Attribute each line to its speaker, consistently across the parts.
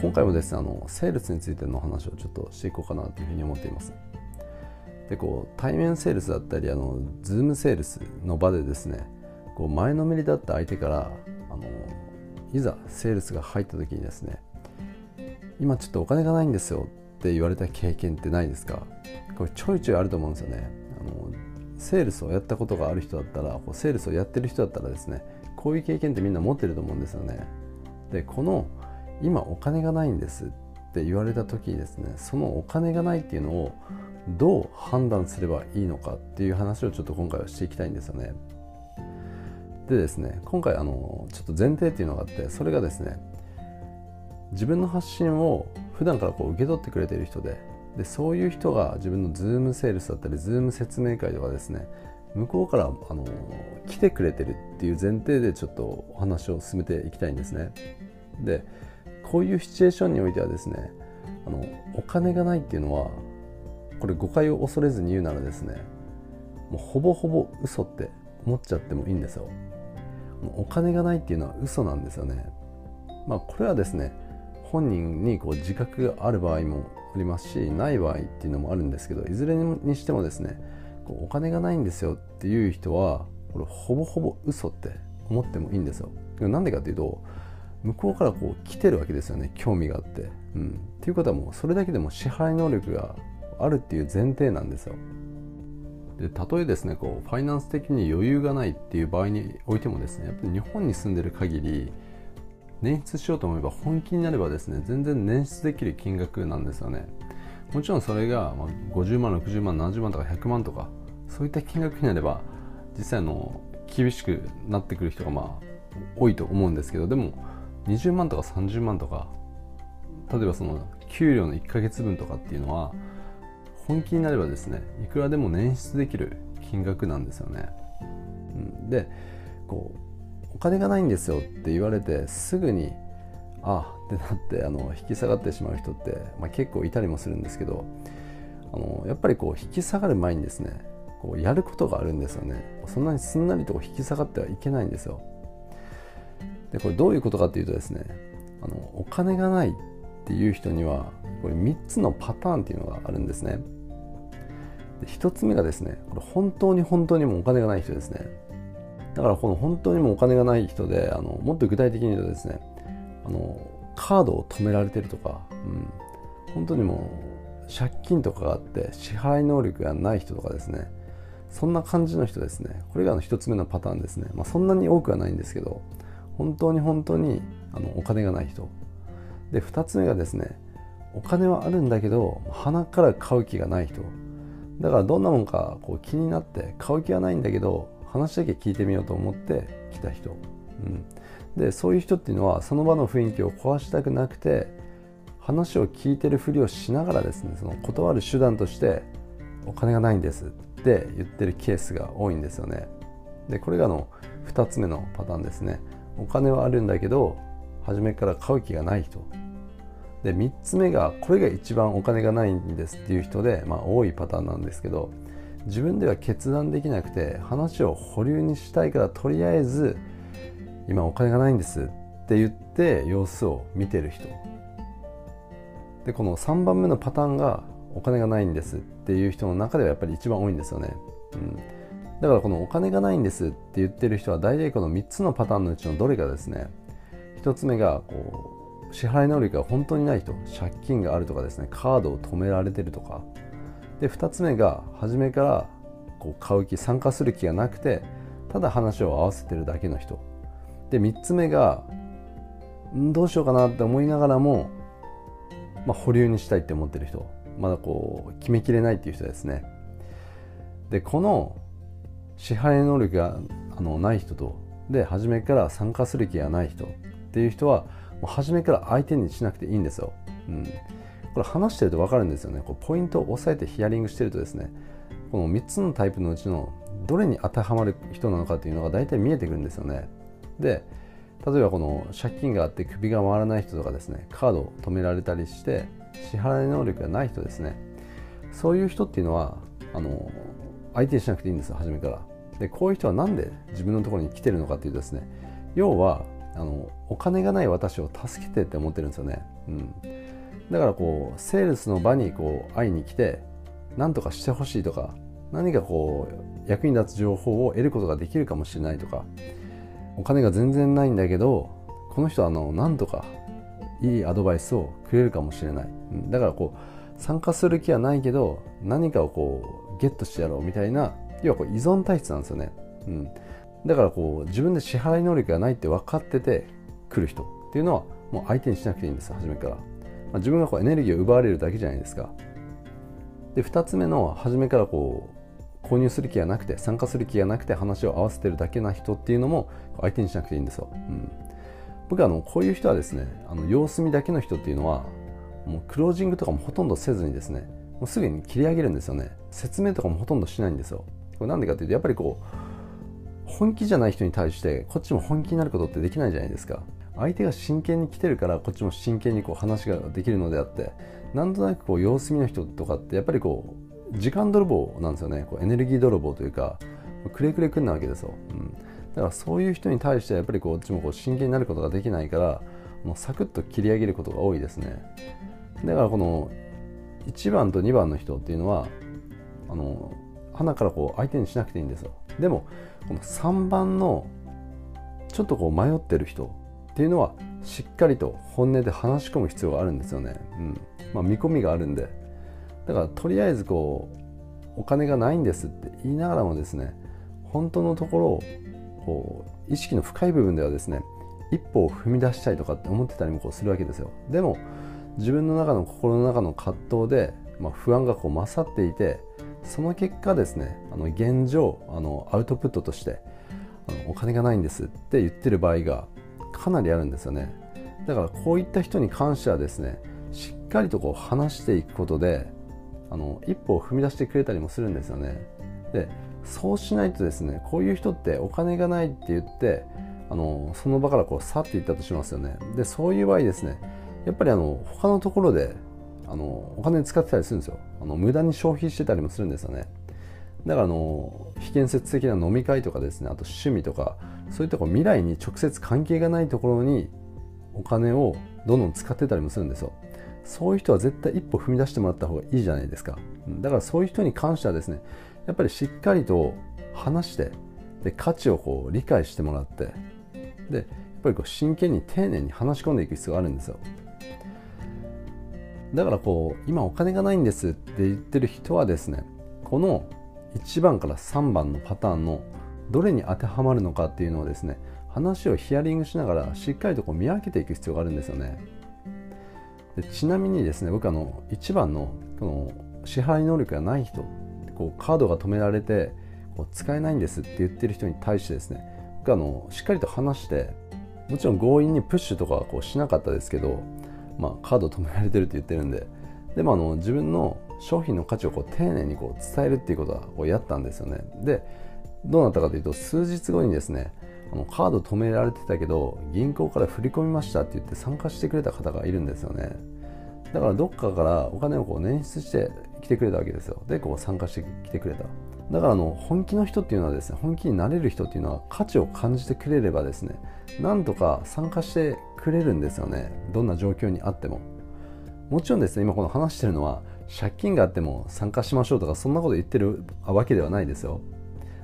Speaker 1: 今回もですねあのセールスについての話をちょっとしていこうかなというふうに思っています。でこう対面セールスだったりあの Zoom セールスの場でですねこう前のめりだった相手からあのいざセールスが入った時にですね今ちょっとお金がないんですよって言われた経験ってないですか？これちょいちょいあると思うんですよね。あのセールスをやったことがある人だったらこうセールスをやってる人だったらですねこういう経験ってみんな持ってると思うんですよね。でこの今お金がないんですって言われた時にですねそのお金がないっていうのをどう判断すればいいのかっていう話をちょっと今回はしていきたいんですよね。でですね今回あのちょっと前提っていうのがあってそれがですね自分の発信を普段からこう受け取ってくれている人ででそういう人が自分の Zoom セールスだったり Zoom 説明会とかですね向こうからあの来てくれてるっていう前提でちょっとお話を進めていきたいんですね。でこういうシチュエーションにおいてはですねあのお金がないっていうのはこれ誤解を恐れずに言うならですねもうほぼほぼ嘘って思っちゃってもいいんですよ。お金がないっていうのは嘘なんですよね。まあこれはですね本人にこう自覚がある場合もありますしない場合っていうのもあるんですけどいずれにしてもですねこうお金がないんですよっていう人はこれほぼほぼ嘘って思ってもいいんですよ。なんでかっていうと向こうからこう来てるわけですよね興味があって。うん、っていうことはもうそれだけでも支払い能力があるっていう前提なんですよ。でたとえですねこうファイナンス的に余裕がないっていう場合においてもですねやっぱり日本に住んでる限り捻出しようと思えば本気になればですね全然捻出できる金額なんですよねもちろんそれが50万60万70万とか100万とかそういった金額になれば実際の厳しくなってくる人がまあ多いと思うんですけどでも20万とか30万とか例えばその給料の1ヶ月分とかっていうのは本気になればですねいくらでも捻出できる金額なんですよね。でこうお金がないんですよって言われてすぐにあってなってあの引き下がってしまう人って、まあ、結構いたりもするんですけどあのやっぱりこう引き下がる前にですねこうやることがあるんですよね。そんなにすんなりと引き下がってはいけないんですよ。でこれどういうことかっていうとですねあのお金がないっていう人にはこれ3つのパターンっていうのがあるんですね。で1つ目がですねこれ本当に本当にもお金がない人ですね。だからこの本当にもお金がない人であのもっと具体的に言うとですねあのカードを止められてるとか、うん、本当にもう借金とかがあって支払い能力がない人とかですね。そんな感じの人ですね。これが1つ目のパターンですね、まあ、そんなに多くはないんですけど本当に本当にあのお金がない人。で2つ目がですねお金はあるんだけど鼻から買う気がない人。だからどんなもんかこう気になって買う気はないんだけど話だけ聞いてみようと思って来た人、うん、でそういう人っていうのはその場の雰囲気を壊したくなくて話を聞いてるふりをしながらですねその断る手段としてお金がないんですって言ってるケースが多いんですよね。でこれがの2つ目のパターンですね。お金はあるんだけど初めから買う気がない人。で3つ目がこれが一番お金がないんですっていう人で、まあ、多いパターンなんですけど自分では決断できなくて話を保留にしたいからとりあえず今お金がないんですって言って様子を見てる人。でこの3番目のパターンがお金がないんですっていう人の中ではやっぱり一番多いんですよね、うん、だからこのお金がないんですって言ってる人は大体この3つのパターンのうちのどれかですね1つ目がこう支払い能力が本当にない人借金があるとかですねカードを止められてるとか。で2つ目が初めからこう買う気参加する気がなくてただ話を合わせてるだけの人。で3つ目がどうしようかなって思いながらも、まあ、保留にしたいって思ってる人。まだこう決めきれないっていう人ですね。でこの支払い能力があのない人と。で初めから参加する気がない人。っていう人はもう初めから相手にしなくていいんですよ、うん、これ話してると分かるんですよね。こうポイントを押さえてヒアリングしてるとですねこの3つのタイプのうちのどれに当てはまる人なのかっていうのが大体見えてくるんですよね。で例えばこの借金があって首が回らない人とかですねカードを止められたりして支払い能力がない人ですね。そういう人っていうのはあの相手にしなくていいんですよ初めから。でこういう人は何で自分のところに来てるのかっていうとですね要はあのお金がない私を助けてって思ってるんですよね、うん、だからこうセールスの場にこう会いに来て何とかしてほしいとか何かこう役に立つ情報を得ることができるかもしれないとかお金が全然ないんだけどこの人はあの何とかいいアドバイスをくれるかもしれない、うん、だからこう参加する気はないけど何かをこうゲットしてやろうみたいな要はこう依存体質なんですよね、うん、だからこう自分で支払い能力がないって分かってて来る人っていうのはもう相手にしなくていいんです初めから、まあ、自分がこうエネルギーを奪われるだけじゃないですか。で2つ目の初めからこう購入する気がなくて参加する気がなくて話を合わせてるだけな人っていうのも相手にしなくていいんですよ、うん、僕はあのこういう人はですねあの様子見だけの人っていうのはもうクロージングとかもほとんどせずにですねもうすぐに切り上げるんですよね。説明とかもほとんどしないんですよ。これなんでかっていうとやっぱりこう本気じゃない人に対してこっちも本気になることってできないじゃないですか。相手が真剣に来てるからこっちも真剣にこう話ができるのであってなんとなくこう様子見の人とかってやっぱりこう時間泥棒なんですよね。こうエネルギー泥棒というかくれくれくんなわけですよ、うん、だからそういう人に対してやっぱりこっちもこう真剣になることができないからもうサクッと切り上げることが多いですね。だからこの1番と2番の人っていうのはあの鼻からこう相手にしなくていいんですよ。でもこの3番のちょっとこう迷ってる人っていうのはしっかりと本音で話し込む必要があるんですよね、うん。まあ、見込みがあるんで。だからとりあえずこうお金がないんですって言いながらもですね本当のところをこう意識の深い部分ではですね一歩を踏み出したいとかって思ってたりもこうするわけですよ。でも自分の中の心の中の葛藤で、まあ、不安がこう勝っていてその結果ですねあの現状あのアウトプットとしてあのお金がないんですって言ってる場合がかなりあるんですよね。だからこういった人に関してはですねしっかりとこう話していくことであの一歩を踏み出してくれたりもするんですよね。でそうしないとですねこういう人ってお金がないって言ってあのその場からこう去っていったとしますよね。でそういう場合ですねやっぱりあの他のところであのお金使ってたりするんですよ。あの無駄に消費してたりもするんですよね。だからあの非建設的な飲み会とかですねあと趣味とかそういったこ未来に直接関係がないところにお金をどんどん使ってたりもするんですよ。そういう人は絶対一歩踏み出してもらった方がいいじゃないですか。だからそういう人に関してはですねやっぱりしっかりと話してで価値をこう理解してもらってでやっぱりこう真剣に丁寧に話し込んでいく必要があるんですよ。だからこう今お金がないんですって言ってる人はですねこの1番から3番のパターンのどれに当てはまるのかっていうのをですね話をヒアリングしながらしっかりとこう見分けていく必要があるんですよね。でちなみにですね僕あの1番のこの支払い能力がない人こうカードが止められてこう使えないんですって言ってる人に対してですね僕あのしっかりと話してもちろん強引にプッシュとかはこうしなかったですけどまあ、カード止められてるって言ってるんで。でもあの自分の商品の価値をこう丁寧にこう伝えるっていうことはこうやったんですよね。でどうなったかというと数日後にですねあのカード止められてたけど銀行から振り込みましたって言って参加してくれた方がいるんですよね。だからどっかからお金をこう捻出して来てくれたわけですよ。でこう参加してきてくれた。だからあの本気の人っていうのはですね本気になれる人っていうのは価値を感じてくれればですねなんとか参加してくれるんですよね。どんな状況にあっても。もちろんですね今この話してるのは借金があっても参加しましょうとかそんなこと言ってるわけではないですよ。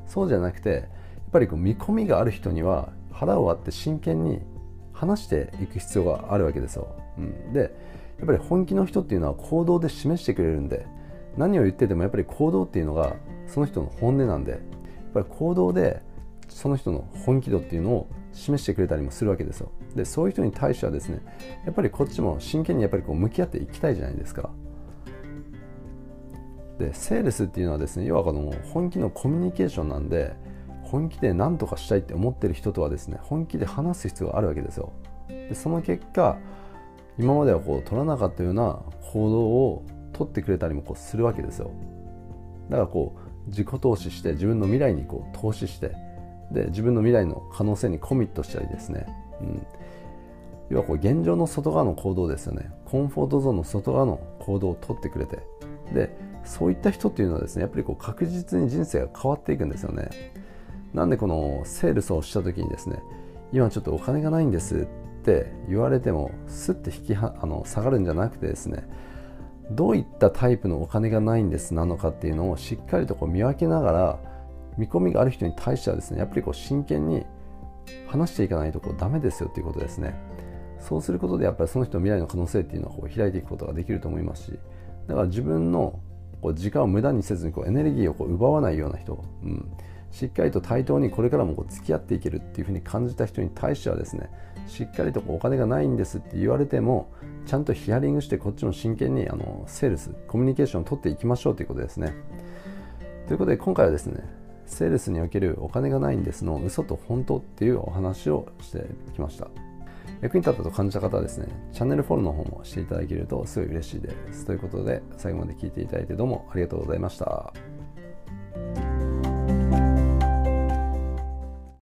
Speaker 1: そうじゃなくてやっぱりこう見込みがある人には腹を割って真剣に話していく必要があるわけですよ、うん、でやっぱり本気の人っていうのは行動で示してくれるんで何を言っててもやっぱり行動っていうのがその人の本音なんでやっぱり行動でその人の本気度っていうのを示してくれたりもするわけですよ。でそういう人に対してはですねやっぱりこっちも真剣にやっぱりこう向き合っていきたいじゃないですか。でセールスっていうのはですね要はこの本気のコミュニケーションなんで本気で何とかしたいって思ってる人とはですね本気で話す必要があるわけですよ。でその結果今まではこう取らなかったような行動を取ってくれたりもこうするわけですよ。だからこう自己投資して自分の未来にこう投資してで自分の未来の可能性にコミットしたりですね、うん、要はこう現状の外側の行動ですよね。コンフォートゾーンの外側の行動を取ってくれて。でそういった人っていうのはですねやっぱりこう確実に人生が変わっていくんですよね。なんでこのセールスをした時にですね今ちょっとお金がないんですって言われてもスッて引きはあの下がるんじゃなくてですねどういったタイプのお金がないんですなのかっていうのをしっかりとこう見分けながら見込みがある人に対してはですねやっぱりこう真剣に話していかないとこうダメですよっていうことですね。そうすることでやっぱりその人の未来の可能性っていうのをこう開いていくことができると思いますしだから自分のこう時間を無駄にせずにこうエネルギーをこう奪わないような人、うん、しっかりと対等にこれからもこう付き合っていけるっていうふうに感じた人に対してはですねしっかりとお金がないんですって言われてもちゃんとヒアリングしてこっちも真剣にあのセールスコミュニケーションを取っていきましょうということですね。ということで今回はですねセールスにおけるお金がないんですの嘘と本当っていうお話をしてきました。役に立ったと感じた方はですねチャンネルフォローの方もしていただけるとすごい嬉しいです。ということで最後まで聞いていただいてどうもありがとうございました。